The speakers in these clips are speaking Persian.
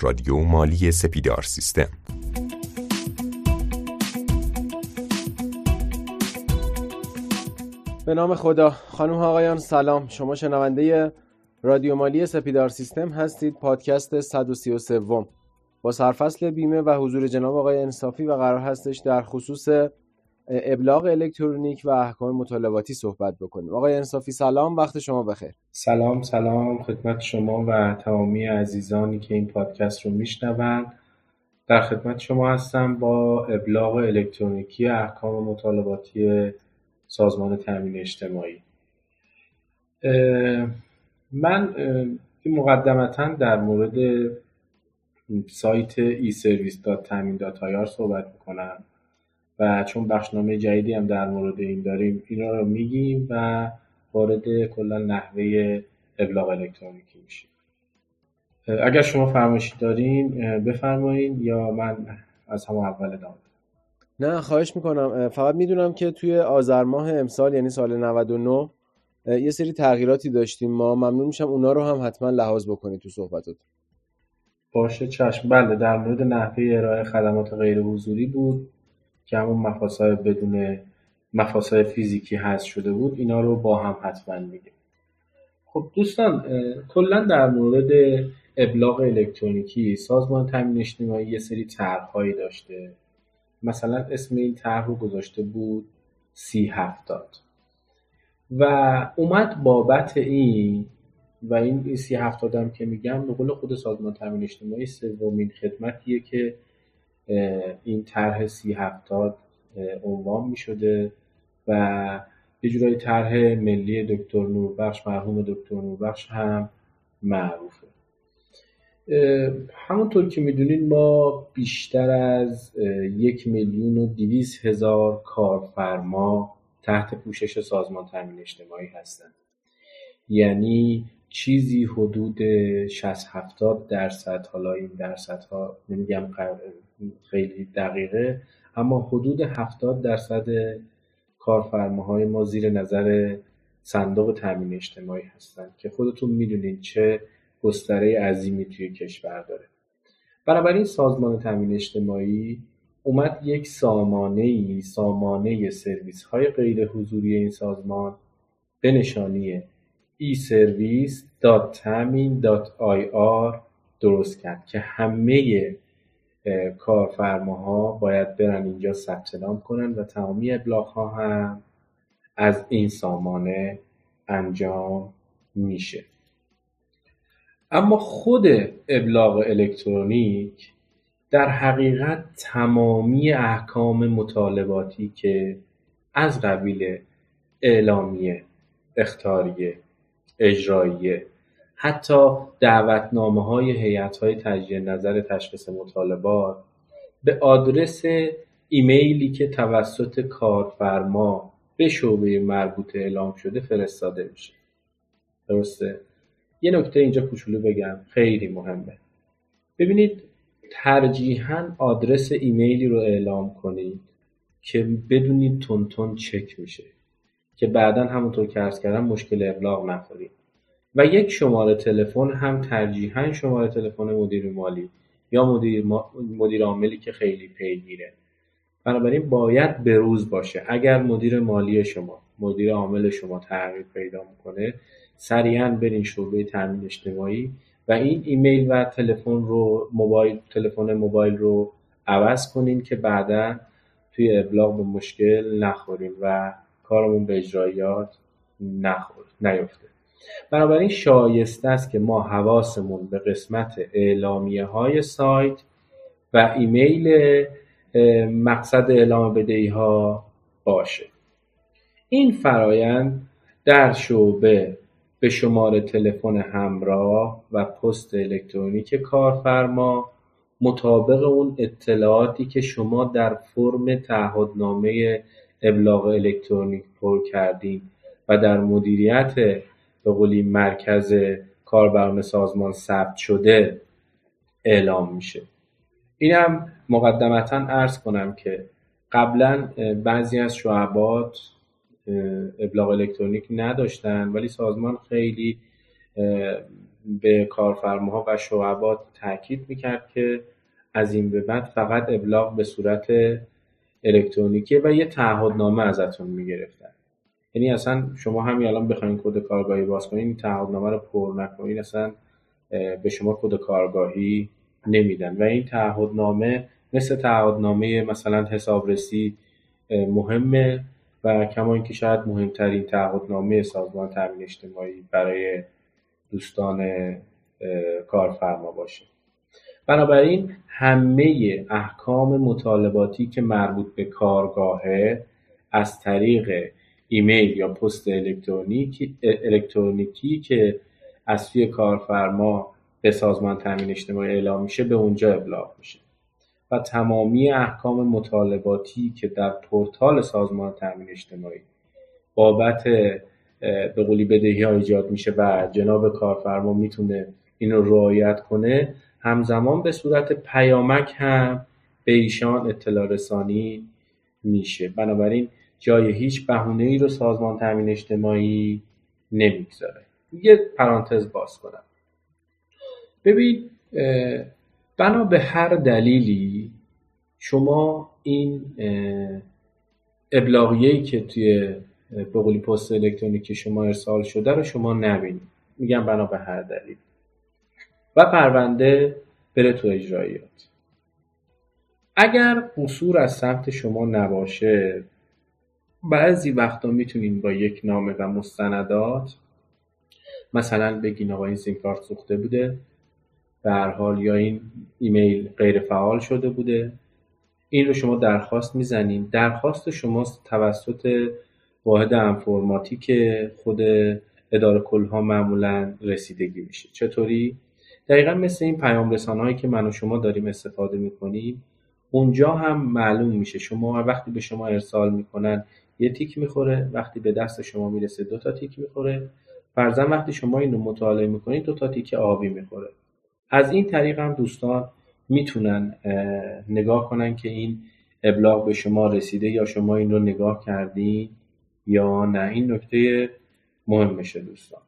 رادیو مالی سپیدار سیستم. به نام خدا. خانم آقایان سلام. شما شنونده رادیو مالی سپیدار سیستم هستید. پادکست 133 با سرفصل بیمه و حضور جناب آقای انصافی و قرار هستش در خصوص ابلاغ الکترونیک و احکام مطالباتی صحبت بکنیم. آقای انصافی سلام وقت شما بخیر. سلام سلام خدمت شما و تمامی عزیزانی که این پادکست رو میشنوند. در خدمت شما هستم با ابلاغ الکترونیکی احکام مطالباتی سازمان تامین اجتماعی. من مقدمتا در مورد سایت دات صحبت می‌کنم. و چون بخشنامه جدیدی هم در مورد این داریم اینا رو میگیم و وارد کلا نحوه ابلاغ الکترونیکی میشیم. اگر شما فرمایشی دارین بفرمایید یا من از همه اول ادامه نه خواهش می‌کنم. فقط می‌دونم که توی آذر ماه امسال یعنی سال 99 یه سری تغییراتی داشتیم ما. ممنون میشم اونا رو هم حتما لحاظ بکنید تو صحبتات. باشه چشم. بله در مورد نحوه ارائه خدمات غیر حضوری بود. که همون مفاصل بدون مفاصل فیزیکی هست شده بود اینا رو با هم حتما میگه. خب دوستان کلا در مورد ابلاغ الکترونیکی سازمان تامین اجتماعی یه سری طرحهایی داشته. مثلا اسم این طرح رو گذاشته بود سی هفتاد. و اومد بابت این و این سی هفتادم که میگم به قول خود سازمان تامین اجتماعی سومین خدمتیه که این طرح سی هفتاد عنوان می شده و یه جورایی طرح ملی دکتر نوربخش مرحوم دکتر نوربخش هم معروفه. همونطور که می‌دونید ما بیشتر از یک میلیون و دیویس هزار کارفرما تحت پوشش سازمان تامین اجتماعی هستند. یعنی چیزی حدود 60 70 درصد حالا این درصد ها نمیگم خیلی دقیقه. اما حدود 70 درصد کارفرماهای ما زیر نظر صندوق تامین اجتماعی هستند که خودتون می‌دونید چه گستره عظیمی توی کشور داره. بنابراین سازمان تامین اجتماعی اومد یک سامانه ای سامانه سرویس های غیر حضوری این سازمان به نشانی e-service.tamin.ir درست کرد که همه کارفرماها باید برن اینجا ثبت نام کنن و تمامی ابلاغ ها هم از این سامانه انجام میشه. اما خود ابلاغ الکترونیک در حقیقت تمامی احکام مطالباتی که از قبیل اعلامیه اختاریه اجراییه حتی دعوتنامه های هیئت های تجدید نظر تشخیص مطالبات به آدرس ایمیلی که توسط کارفرما به شعبه مربوطه اعلام شده فرستاده میشه. درسته؟ یه نکته اینجا کوچولو بگم خیلی مهمه. ببینید ترجیحاً آدرس ایمیلی رو اعلام کنید که بدونید تون چک میشه. که بعدا همونطور که ارز کردم مشکل ابلاغ نخورید. و یک شماره تلفن هم ترجیحاً شماره تلفن مدیر مالی یا مدیر, مدیر عاملی که خیلی پیگیره. بنابراین باید بروز باشه. اگر مدیر مالی شما مدیر عامل شما تغییر پیدا می‌کنه سریعا برین شعبه تامین اجتماعی و این ایمیل و تلفن رو موبایل تلفن موبایل رو عوض کنین که بعدا توی ابلاغ به مشکل نخوریم و کارمون به اجرایات نخور نیفته. بنابراین شایسته است که ما حواسمون به قسمت اعلامیه های سایت و ایمیل مقصد اعلام بدهی ها باشه. این فرایند در شعبه به شماره تلفن همراه و پست الکترونیک کارفرما مطابق اون اطلاعاتی که شما در فرم تعهدنامه ابلاغ الکترونیک پر کردین و در مدیریت به قولی مرکز کاربران سازمان ثبت شده اعلام میشه. اینم مقدمتا ارز کنم که قبلا بعضی از شعبات ابلاغ الکترونیک نداشتن ولی سازمان خیلی به کارفرماها و شعبات تاکید می‌کرد که از این به بعد فقط ابلاغ به صورت الکترونیکی و یه تعهدنامه ازتون می‌گرفتن. یعنی اصلا شما همین الان بخواین کد کارگاهی باز کنین این تعهدنامه رو پر نکنین اصلا به شما کد کارگاهی نمیدن. و این تعهدنامه مثل تعهدنامه مثلا حسابرسی مهمه و کما اینکه شاید مهمترین تعهدنامه سازمان تامین اجتماعی برای دوستان کارفرما باشه. بنابراین همه احکام مطالباتی که مربوط به کارگاهه از طریق ایمیل یا پست الکترونیکی, الکترونیکی که از سوی کارفرما به سازمان تامین اجتماعی اعلام میشه به اونجا ابلاغ میشه. و تمامی احکام مطالباتی که در پورتال سازمان تامین اجتماعی بابت به قولی بدهی ها ایجاد میشه و جناب کارفرما می‌تونه این رو رعایت کنه همزمان به صورت پیامک هم به ایشان اطلاع رسانی میشه. بنابراین جای هیچ بهونه ای رو سازمان تامین اجتماعی نمی‌گذاره. یه پرانتز باز کنم. ببین بنا به هر دلیلی شما این ابلاغیه‌ای که توی به قولی پست الکترونیکی شما ارسال شده رو شما نبینید. میگم بنا به هر دلیل. و پرونده بره تو اجرایات اگر قصور از سمت شما نباشه بعضی وقتا می‌تونین با یک نامه و مستندات مثلا بگین آقا این سیم کارت سوخته بوده هر حال یا این ایمیل غیر فعال شده بوده. این رو شما درخواست می‌زنین. درخواست شما توسط واحد انفرماتیک خود اداره کلها معمولا رسیدگی میشه. چطوری؟ دقیقا مثل این پیام رسانهایی که من و شما داریم استفاده می‌کنیم اونجا هم معلوم میشه. شما وقتی به شما ارسال می‌کنن یه تیک می‌خوره وقتی به دست شما می‌رسه دو تا تیک می‌خوره. فرضاً وقتی شما این رو مطالعه می‌کنید دو تا تیک آبی می‌خوره. از این طریق هم دوستان می‌تونن نگاه کنن که این ابلاغ به شما رسیده یا شما این رو نگاه کردین یا نه. این نکته مهمشه دوستان.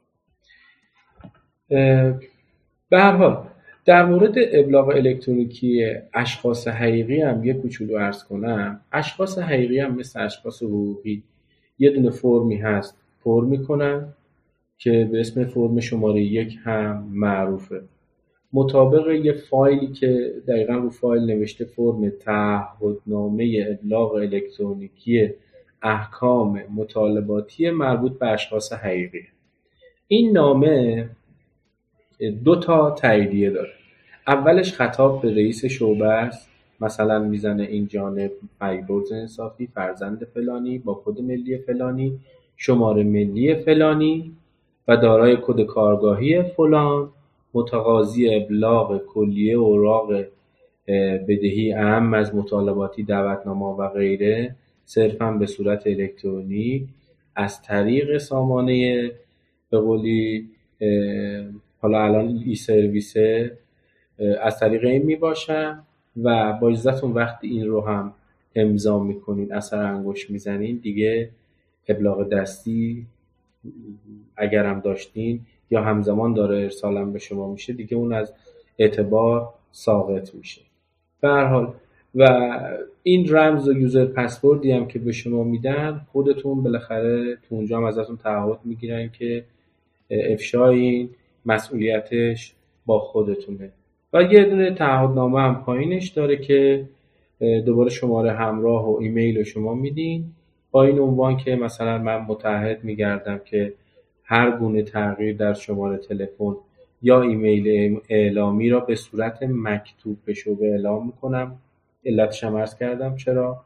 به هر حال در مورد ابلاغ الکترونیکی اشخاص حقیقی هم یه کوچولو ارز کنم. اشخاص حقیقی هم مثل اشخاص حقوقی یه دونه فرمی هست پر می‌کنن که به اسم فرم شماره یک هم معروفه. مطابق یه فایلی که دقیقا رو فایل نوشته فرم تعهدنامه ابلاغ الکترونیکی احکام مطالباتی مربوط به اشخاص حقیقی. این نامه دو تا تاییدیه داره. اولش خطاب به رئیس شعبه است. مثلا می‌زنه این جانب پیبرز انصافی فرزند فلانی با کد ملی فلانی شماره ملی فلانی و دارای کد کارگاهی فلان. متقاضی ابلاغ کلیه اوراق بدهی اهم از مطالباتی دعوتنامه و غیره صرفا به صورت الکترونیک. از طریق سامانه به قولی حالا الان ای سرویسه از طریق این می باشم و با اجازتون وقتی این رو هم امضا می‌کنین اثر انگشت می‌زنین دیگه ابلاغ دستی اگر هم داشتین یا همزمان داره ارسالم به شما میشه دیگه اون از اعتبار ساقط میشه. به حال و این رمز و یوزر پسوردی هم که به شما میدن خودتون بالاخره تو اونجا هم ازتون تعهد می‌گیرن که افشای مسئولیتش با خودتونه. و یه دونه تعهدنامه هم پایینش داره که دوباره شماره همراه و ایمیل رو شما میدین. با این عنوان که مثلا من متحد میگردم که هر گونه تغییر در شماره تلفن یا ایمیل اعلامی را به صورت مکتوب به شعبه اعلام می‌کنم. علتش هم کردم. چرا؟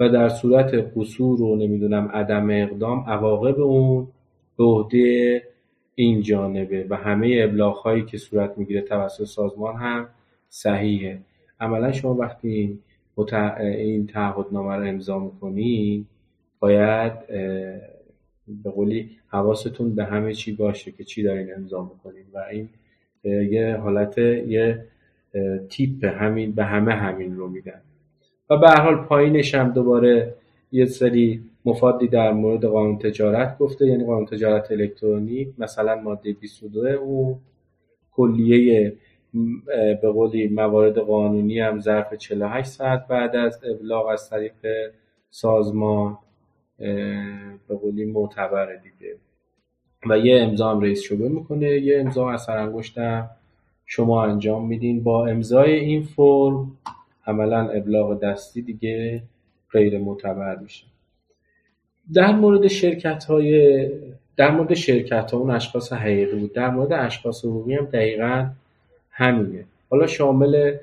و در صورت قصور و نمی‌دونم عدم اقدام عواقب اون به عهده این جانبه و همه ابلاغ هایی که صورت می‌گیره توسط سازمان هم صحیحه. عملا شما وقتی این, تعهدنامه رو امضا می‌کنین باید به قولی حواستون به همه چی باشه که چی دارین امضا می‌کنین و این یه حالت یه تیپ همین به همه همین رو میدن. و به هر حال پایینش هم دوباره یه سری مفادی در مورد قانون تجارت گفته یعنی قانون تجارت الکترونیک مثلا ماده 22 او کلیه به قولی موارد قانونی هم ظرف 48 ساعت بعد از ابلاغ از طریق سازمان به قولی معتبره دیگه. و یه امضا رئیس شعبه می‌کنه یه امضا اثر انگشتم شما انجام میدین. با امضای این فرم عملا ابلاغ دستی دیگه غیر معتبر میشه. در مورد شرکت های در مورد شرکت ها اون اشخاص حقیقی بود. در مورد اشخاص حقوقی هم دقیقا همینه. حالا شامل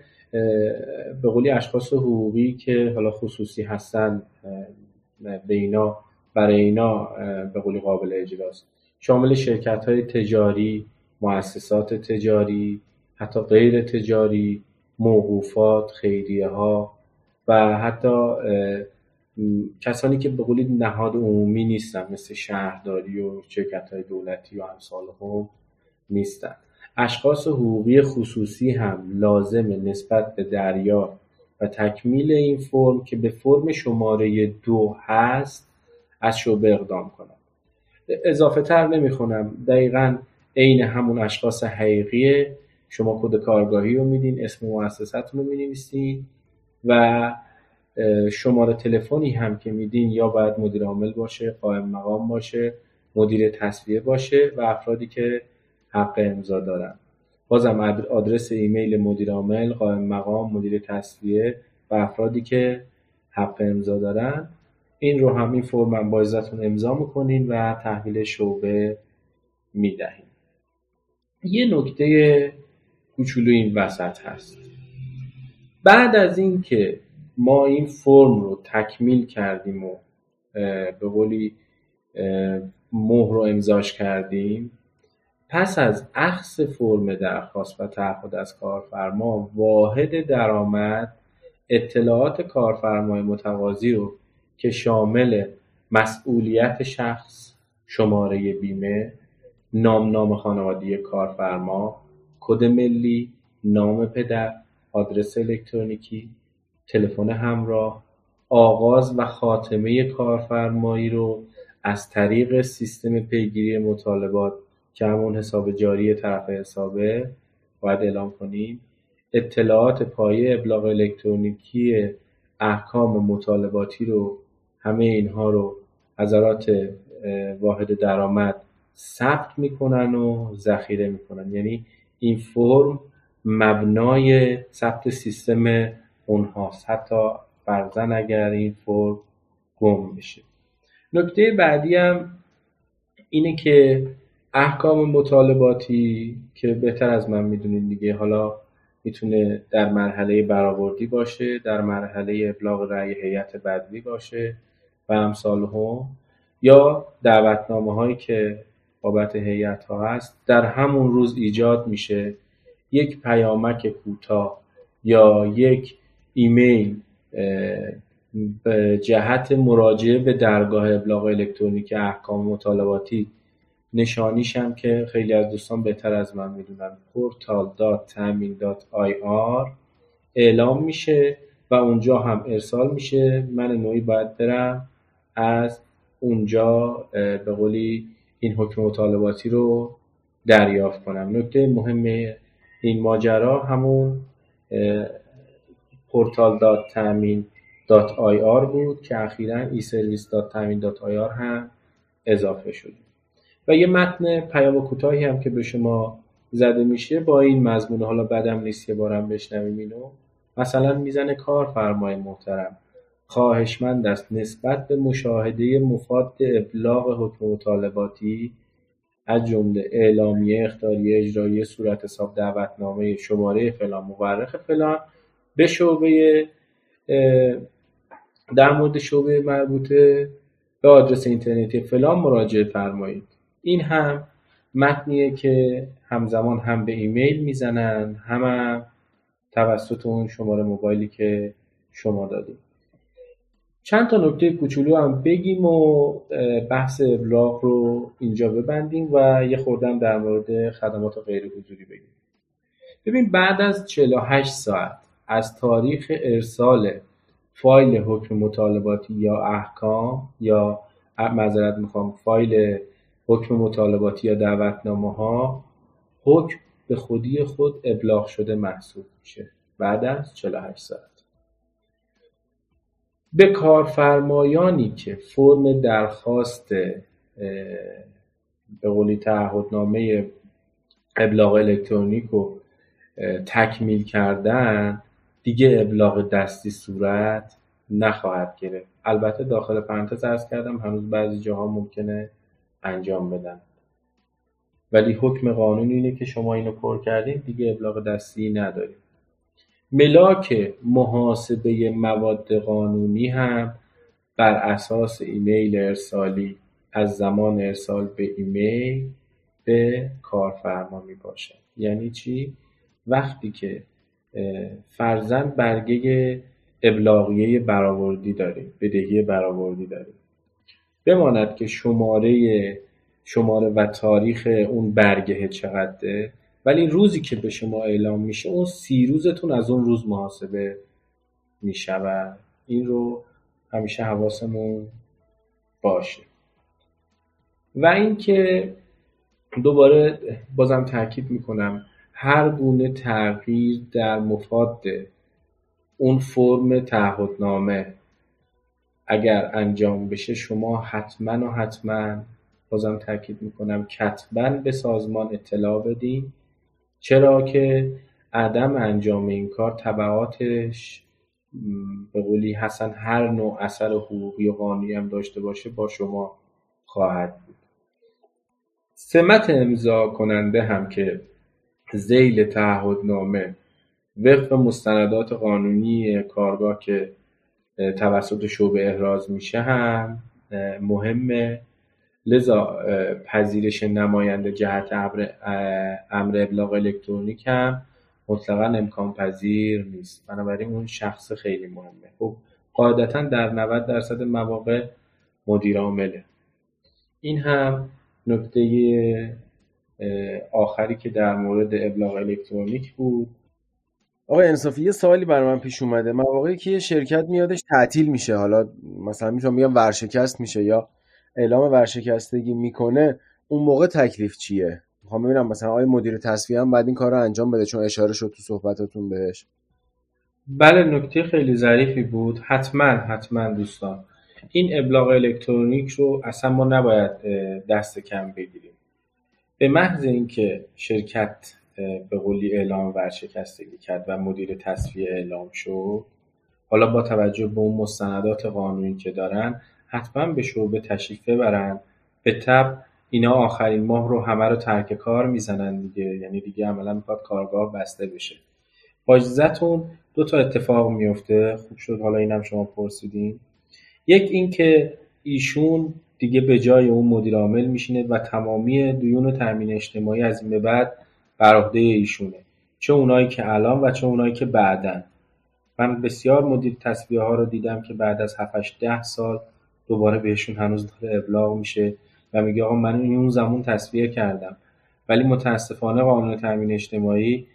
به قولی اشخاص حقوقی که حالا خصوصی هستن به اینا برای اینا به قولی قابل اجراست شامل شرکت های تجاری مؤسسات تجاری حتی غیر تجاری موقوفات خیریه ها و حتی کسانی که به قولی نهاد عمومی نیستن مثل شهرداری و شرکت های دولتی و امثال هم نیستن. اشخاص حقوقی خصوصی هم لازم نسبت به دریا و تکمیل این فرم که به فرم شماره دو هست از شعبه اقدام کنند. اضافه تر نمی‌خونم. دقیقا عین همون اشخاص حقیقیه. شما کد کارگاهی رو میدین اسم مؤسستتون رو می‌نویسین و شماره تلفنی هم که میدین یا باید مدیر عامل باشه قائم مقام باشه مدیر تصویه باشه و افرادی که حق امضا دارن. بازم آدرس ایمیل مدیر عامل قائم مقام مدیر تصویه و افرادی که حق امضا دارن. این رو هم این فرم با ازتون امضا می‌کنین و تحویل شعبه می‌دهین. یه نکته کوچولو این وسط هست. بعد از اینکه ما این فرم رو تکمیل کردیم و به قولی مهر رو امضاش کردیم. پس از اخص فرم درخواست و تعهد از کارفرما واحد درآمد اطلاعات کارفرمای متقاضی رو که شامل مسئولیت شخص شماره بیمه نام خانوادی کارفرما کد ملی نام پدر آدرس الکترونیکی تلفن همراه آغاز و خاتمه کارفرمایی رو از طریق سیستم پیگیری مطالبات که همون حساب جاری طرف حسابه باید اعلام کنیم اطلاعات پایه ابلاغ الکترونیکی احکام مطالباتی رو همه اینها رو حضرات واحد درآمد ثبت می‌کنن و ذخیره می‌کنن. یعنی این فرم مبنای ثبت سیستم اونهاست. حتی فرزن اگر این فرم گم بشه. نکته بعدی هم اینه که احکام مطالباتی که بهتر از من می‌دونید دیگه حالا می‌تونه در مرحله برآوردی باشه در مرحله ابلاغ رأی هیئت بدوی باشه و امثال هم یا دعوتنامه هایی که بابت هیئت ها هست در همون روز ایجاد میشه یک پیامک کوتاه یا یک ایمیل به جهت مراجعه به درگاه ابلاغ الکترونیک احکام مطالباتی نشانیش هم که خیلی از دوستان بهتر از من می‌دونن. portal.tamin.ir اعلام میشه و اونجا هم ارسال میشه. من نوعی باید برم از اونجا به قولی این حکم مطالباتی رو دریافت کنم. نکته مهم این ماجرا همون portal.tamin.ir بود که اخیرا e-service.tamin.ir هم اضافه شد و یه متن پیام کوتاهی هم که به شما زده میشه با این مضمون. حالا بدم نیست یه بارم بشنویم اینو. مثلا می‌زنه کارفرمای محترم. خواهشمند است نسبت به مشاهده مفاد ابلاغ حکم مطالباتی از جمله اعلامیه اختاریه اجرایی صورت حساب دعوتنامه شماره فلان مورخ فلان به شعبه در مورد شعبه مربوطه به آدرس اینترنتی فلان مراجعه فرمایید. این هم متنیه که همزمان هم به ایمیل می‌زنن هم, هم توسط اون شماره موبایلی که شما دادید. چند تا نکته کوچولو هم بگیم و بحث ابلاغ رو اینجا ببندیم و یه خوردم در مورد خدمات غیر حضوری بگیم. ببین بعد از 48 ساعت از تاریخ ارسال فایل حکم مطالباتی یا احکام یا معذرت می‌خوام فایل حکم مطالباتی یا دعوتنامه ها حکم به خودی خود ابلاغ شده محسوب میشه. بعد از 48 ساعت. به کارفرمایانی که فرم درخواست به قولی تعهدنامه ابلاغ الکترونیک رو تکمیل کردن دیگه ابلاغ دستی صورت نخواهد گرفت. البته داخل پرانتز ارز کردم هنوز بعضی جاها ممکنه انجام بدن. ولی حکم قانون اینه که شما اینو پر کردین دیگه ابلاغ دستی نداریم ملاک محاسبه مواد قانونی هم بر اساس ایمیل ارسالی از زمان ارسال به ایمیل به کارفرما می باشد یعنی چی؟ وقتی که فرزن برگه ابلاغیه برآوردی داریم بدهی برآوردی داریم بماند که شماره شماره و تاریخ اون برگه چقدره ولی روزی که به شما اعلام میشه اون سی روزتون از اون روز محاسبه می‌شود. این رو همیشه حواسمون باشه. و اینکه دوباره بازم تاکید می‌کنم هر گونه تغییر در مفاد اون فرم تعهدنامه. اگر انجام بشه شما حتما و حتما بازم تاکید می‌کنم کتبا به سازمان اطلاع بدین. چرا که عدم انجام این کار تبعاتش به قولی حسن هر نوع اثر حقوقی و قانونی هم داشته باشه با شما خواهد بود. سمت امضا کننده هم که زیل تعهدنامه وفق مستندات قانونی کارگاه که توسط شعبه احراز میشه هم مهمه. لذا پذیرش نماینده جهت امر ابلاغ الکترونیک هم مطلقا امکان پذیر نیست. بنابراین اون شخص خیلی مهمه. خب قاعدتا در 90 درصد مواقع مدیر عامله. این هم نکته آخری که در مورد ابلاغ الکترونیک بود. آقای انصافی یه سوالی برای من پیش اومده. مواقعی که یه شرکت میادش تعطیل میشه. حالا مثلا می‌تونم بگم ورشکست میشه یا اعلام ورشکستگی می‌کنه. اون موقع تکلیف چیه؟ می‌خوام ببینم مثلا آقای مدیر تصفیه هم بعد این کار رو انجام بده چون اشاره شد تو صحبتاتون بهش. بله نکته خیلی ظریفی بود. حتما حتما دوستان. این ابلاغ الکترونیک رو اصلا ما نباید دست کم بگیریم. به محض اینکه شرکت به قولی اعلام ورشکستگی کرد و مدیر تصفیه اعلام شد حالا با توجه به اون مستندات قانونی که دارن حتما به شعبه تشریف ببرن. به تب اینا آخرین ماه رو همه رو ترک کار می‌زنن دیگه. یعنی دیگه عملا می‌خواد کارگاه بسته بشه. با دو تا اتفاق میفته خوب شد. حالا اینم شما پرسیدین. یک اینکه ایشون دیگه به جای اون مدیر عامل میشینه و تمامی دیون تامین اجتماعی از این به بعد بر عهده ایشونه. چه اونایی که الان و چه اونایی که بعدن. من بسیار مدیر تصویه ها رو دیدم که بعد از 7 ده سال دوباره بهشون هنوز داره ابلاغ میشه و میگه آقا من اون زمان تصویه کردم. ولی متاسفانه قانون تامین اجتماعی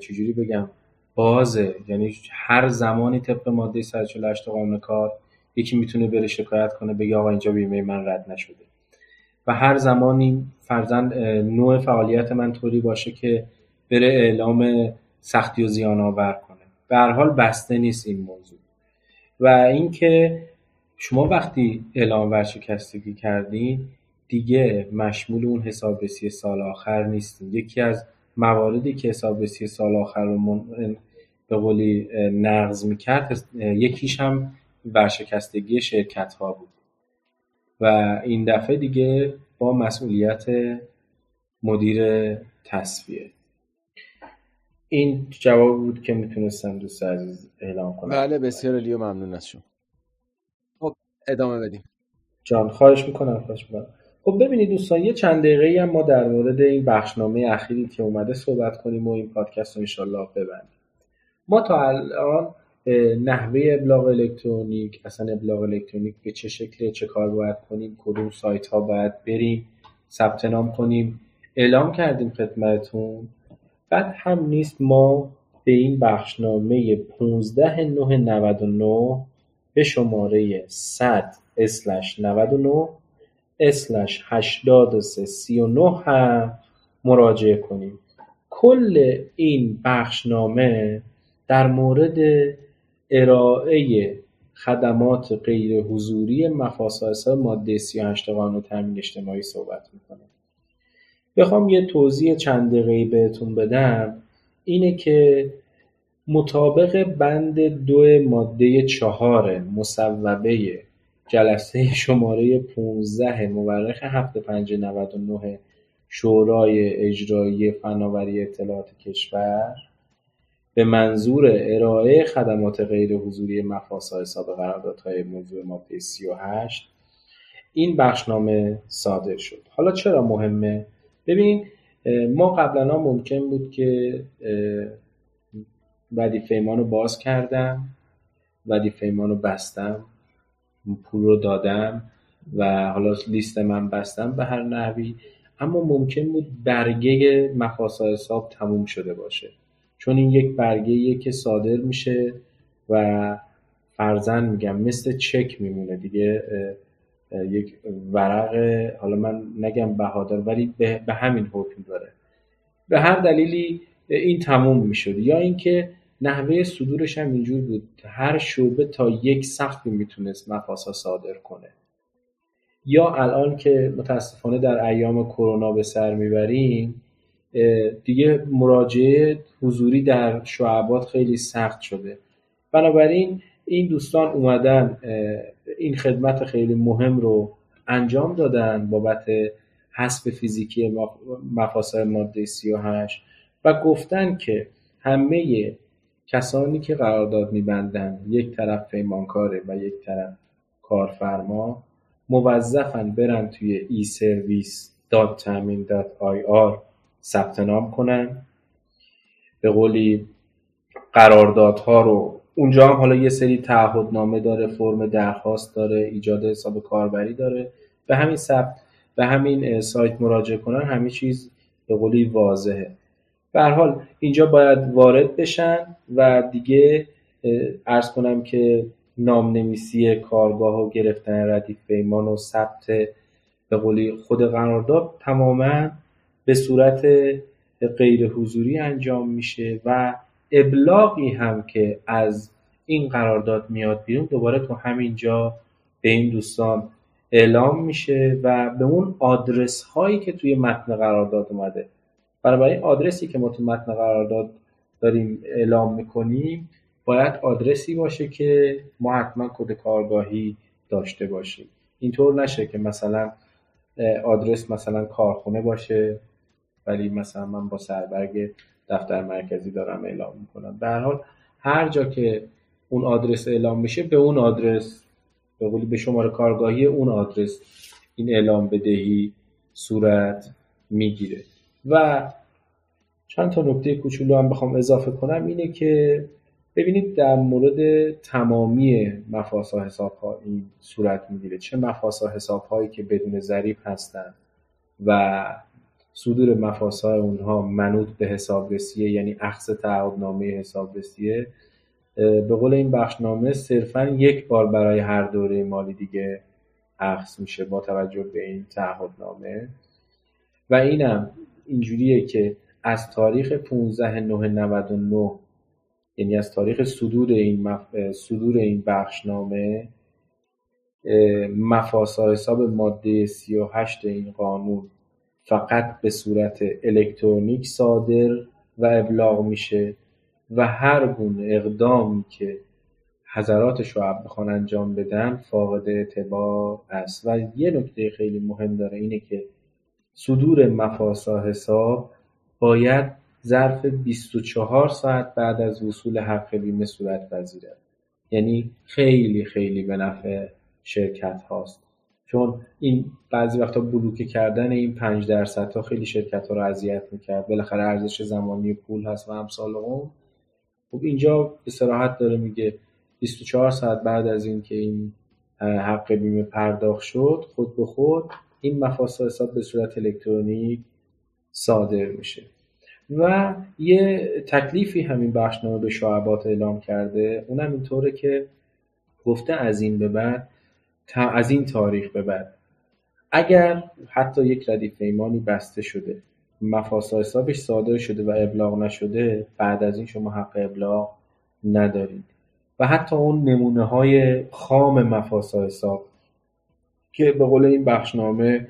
چجوری بگم بازه. یعنی هر زمانی طبق ماده 148 قانون کار یکی می‌تونه بره شکایت کنه بگه آقا اینجا بیمه من رد نشده. و هر زمانی فرزن نوع فعالیت من طوری باشه که بره اعلام سختی و زیان آور کنه. به هر حال بسته نیست این موضوع. و اینکه شما وقتی اعلام ورشکستگی کردین دیگه مشمول اون حسابرسی سال آخر نیستین. یکی از مواردی که حسابرسی سال آخر رو به قولی نقض می‌کرد یکیش هم ورشکستگی شرکت ها بود. و این دفعه دیگه با مسئولیت مدیر تصفیه. این جواب بود که می‌تونستم دوست عزیز اعلام کنم. بله بسیار لیو ممنون از شما. خب ادامه بدیم. جان خواهش می‌کنم. خواهش می‌کنم. خب ببینید دوستان یه چند دقیقه هم ما در مورد این بخشنامه اخیری که اومده صحبت کنیم و این پادکست رو انشالله ببندیم. ما تا الان نحوه ابلاغ الکترونیک اصلا ابلاغ الکترونیک به چه شکل چه کار باید کنیم کدوم سایت ها باید بریم ثبت نام کنیم اعلام کردیم خدمتون بعد هم نیست ما به این بخشنامه 15 99 به شماره 100 اسلش 99 اسلش 83 39 هم مراجعه کنیم. کل این بخشنامه در مورد ارائه خدمات غیر حضوری مفاسایس ماده 38 قانون تامین اجتماعی صحبت می‌کنه. بخوام یه توضیح چند دقیقه بهتون بدم. اینه که مطابق بند دو ماده چهار مصوبه جلسه شماره 15 مورخ 7599 شورای اجرایی فناوری اطلاعات کشور به منظور ارائه خدمات غیر حضوری حساب قراردادهای موضوع ماده 38 این بخشنامه صادر شد. حالا چرا مهمه؟ ببین ما قبلا ممکن بود که وظیفه ایمان رو باز کردم وظیفه ایمان رو بستم پول رو دادم و حالا لیست من بستم به هر نحوی اما ممکن بود برگه مفاسا حساب تموم شده باشه. چون این یک برگه که صادر میشه و فرزن میگم مثل چک میمونه دیگه یک ورق حالا من نگم بهادار ولی به همین حکم داره. به هر دلیلی این تموم می‌شد. یا اینکه نحوه صدورش هم اینجور بود. هر شعبه تا یک سختی می‌تونست مفاسا صادر کنه. یا الان که متاسفانه در ایام کرونا به سر می‌بریم دیگه مراجعه حضوری در شعبات خیلی سخت شده. بنابراین این دوستان اومدن این خدمت خیلی مهم رو انجام دادن بابت حسب فیزیکی مفاصل ماده 38 و گفتن که همه کسانی که قرارداد میبندن یک طرف پیمانکاره و یک طرف کارفرما موظفن برن توی آر ثبت نام کنن. به قولی قراردادها رو اونجا هم حالا یه سری تعهدنامه داره فرم درخواست داره ایجاد حساب کاربری داره. به همین ثبت به همین سایت مراجعه کنن همه چیز به قولی واضحه. به حال اینجا باید وارد بشن و دیگه ارز کنم که نامنویسی کارگاه و گرفتن ردیف پیمان و ثبت به قولی خود قرارداد تماما به صورت غیر حضوری انجام میشه و ابلاغی هم که از این قرارداد میاد بیرون دوباره تو همینجا به این دوستان اعلام میشه و به اون آدرس هایی که توی متن قرارداد اومده. برای آدرسی که ما تو متن قرارداد داریم اعلام می‌کنیم باید آدرسی باشه که ما حتما کد کارگاهی داشته باشیم. اینطور نشه که مثلا آدرس مثلا کارخونه باشه. ولی مثلا من با سربرگ دفتر مرکزی دارم اعلام می‌کنم. به هر حال هر جا که اون آدرس اعلام میشه به اون آدرس به قولی به شماره کارگاهی اون آدرس این اعلام بدهی صورت می‌گیره. و چند تا نکته کوچولو هم بخوام اضافه کنم اینه که ببینید در مورد تمامی مفاسا حساب ها این صورت می‌گیره. چه مفاسا حساب هایی که بدون ظریف هستن و صدور مفاسا اونها منوط به حسابرسیه یعنی اخذ تعهدنامه حسابرسیه به قول این بخشنامه صرفا یک بار برای هر دوره مالی دیگه اخذ میشه با توجه به این تعهدنامه. و اینم اینجوریه که از تاریخ 15 99 یعنی از تاریخ صدور این, مف... صدور این بخشنامه مفاسا حساب ماده 38 این قانون فقط به صورت الکترونیک صادر و ابلاغ میشه و هر گونه اقدامی که حضرات شعب بخوان انجام بدن فاقد اعتبار است. و یه نکته خیلی مهم داره اینه که صدور مفاسا حساب باید ظرف 24 ساعت بعد از وصول حق بیمه صورت پذیرد. یعنی خیلی خیلی به نفع شرکت هاست. چون این بعضی وقتا بلوکه کردن این 5 درصد ها خیلی شرکت ها رو اذیت می‌کرد. بالاخره ارزش زمانی پول هست و امثال اون. خب اینجا به صراحت داره میگه 24 ساعت بعد از اینکه این حق بیمه پرداخت شد خود به خود این مفاسد حساب به صورت الکترونیک صادر میشه. و یه تکلیفی همین بخشنامه به شعبات اعلام کرده. اونم اینطوره که گفته از این به بعد از این تاریخ به بعد. اگر حتی یک ردیف ایمانی بسته شده مفاسا حسابش صادر شده و ابلاغ نشده بعد از این شما حق ابلاغ ندارید. و حتی اون نمونه های خام مفاسا حساب که به قول این بخشنامه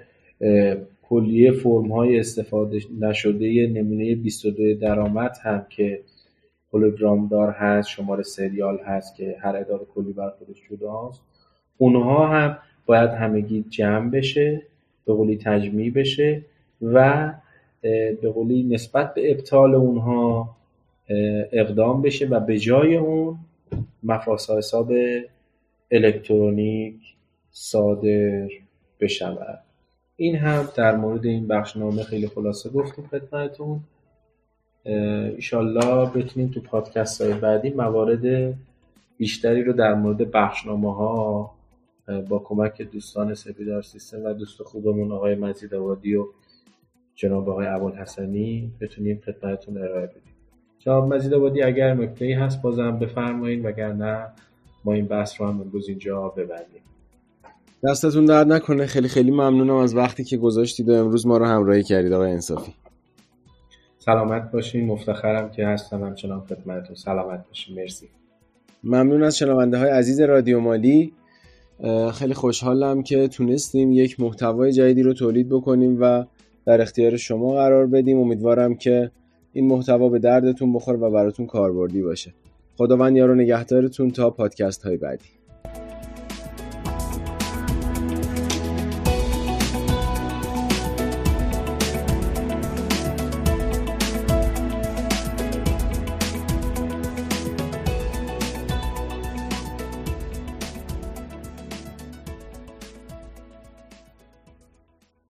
کلیه فرم های استفاده نشده نمونه 22 درآمد هم که هولوگرام دار هست شماره سریال هست که هر اداره کلی بر خودش جداست. اونها هم باید همگی جمع بشه به قولی تجمیع بشه و به قولی نسبت به ابطال اونها اقدام بشه و به جای اون مفاسا حساب الکترونیک صادر بشود. این هم در مورد این بخشنامه خیلی خلاصه گفتیم خدمتتون. ایشالله بتونیم تو پادکست های بعدی موارد بیشتری رو در مورد بخشنامه ها با کمک دوستان سپیدار سیستم و دوست خوبمون آقای مزید آبادی و جناب آقای حسنی بتونیم خدمتتون ارائه بدیم. جناب مزید آبادی اگر نکته هست بازم بفرمایید وگرنه ما این بحث رو هم امروز اینجا ببندیم. دستتون درد نکنه. خیلی خیلی ممنونم از وقتی که گذاشتید و امروز ما رو همراهی کردید آقای انصافی. سلامت باشین. مفتخرم که هستم همچنان خدمتتون. سلامت باشین. مرسی. ممنون از شنونده های عزیز رادیو مالی. خیلی خوشحالم که تونستیم یک محتوای جدیدی رو تولید بکنیم و در اختیار شما قرار بدیم. امیدوارم که این محتوا به دردتون بخور و براتون کاربردی باشه. خداوند یارو نگهدارتون تا پادکست های بعدی.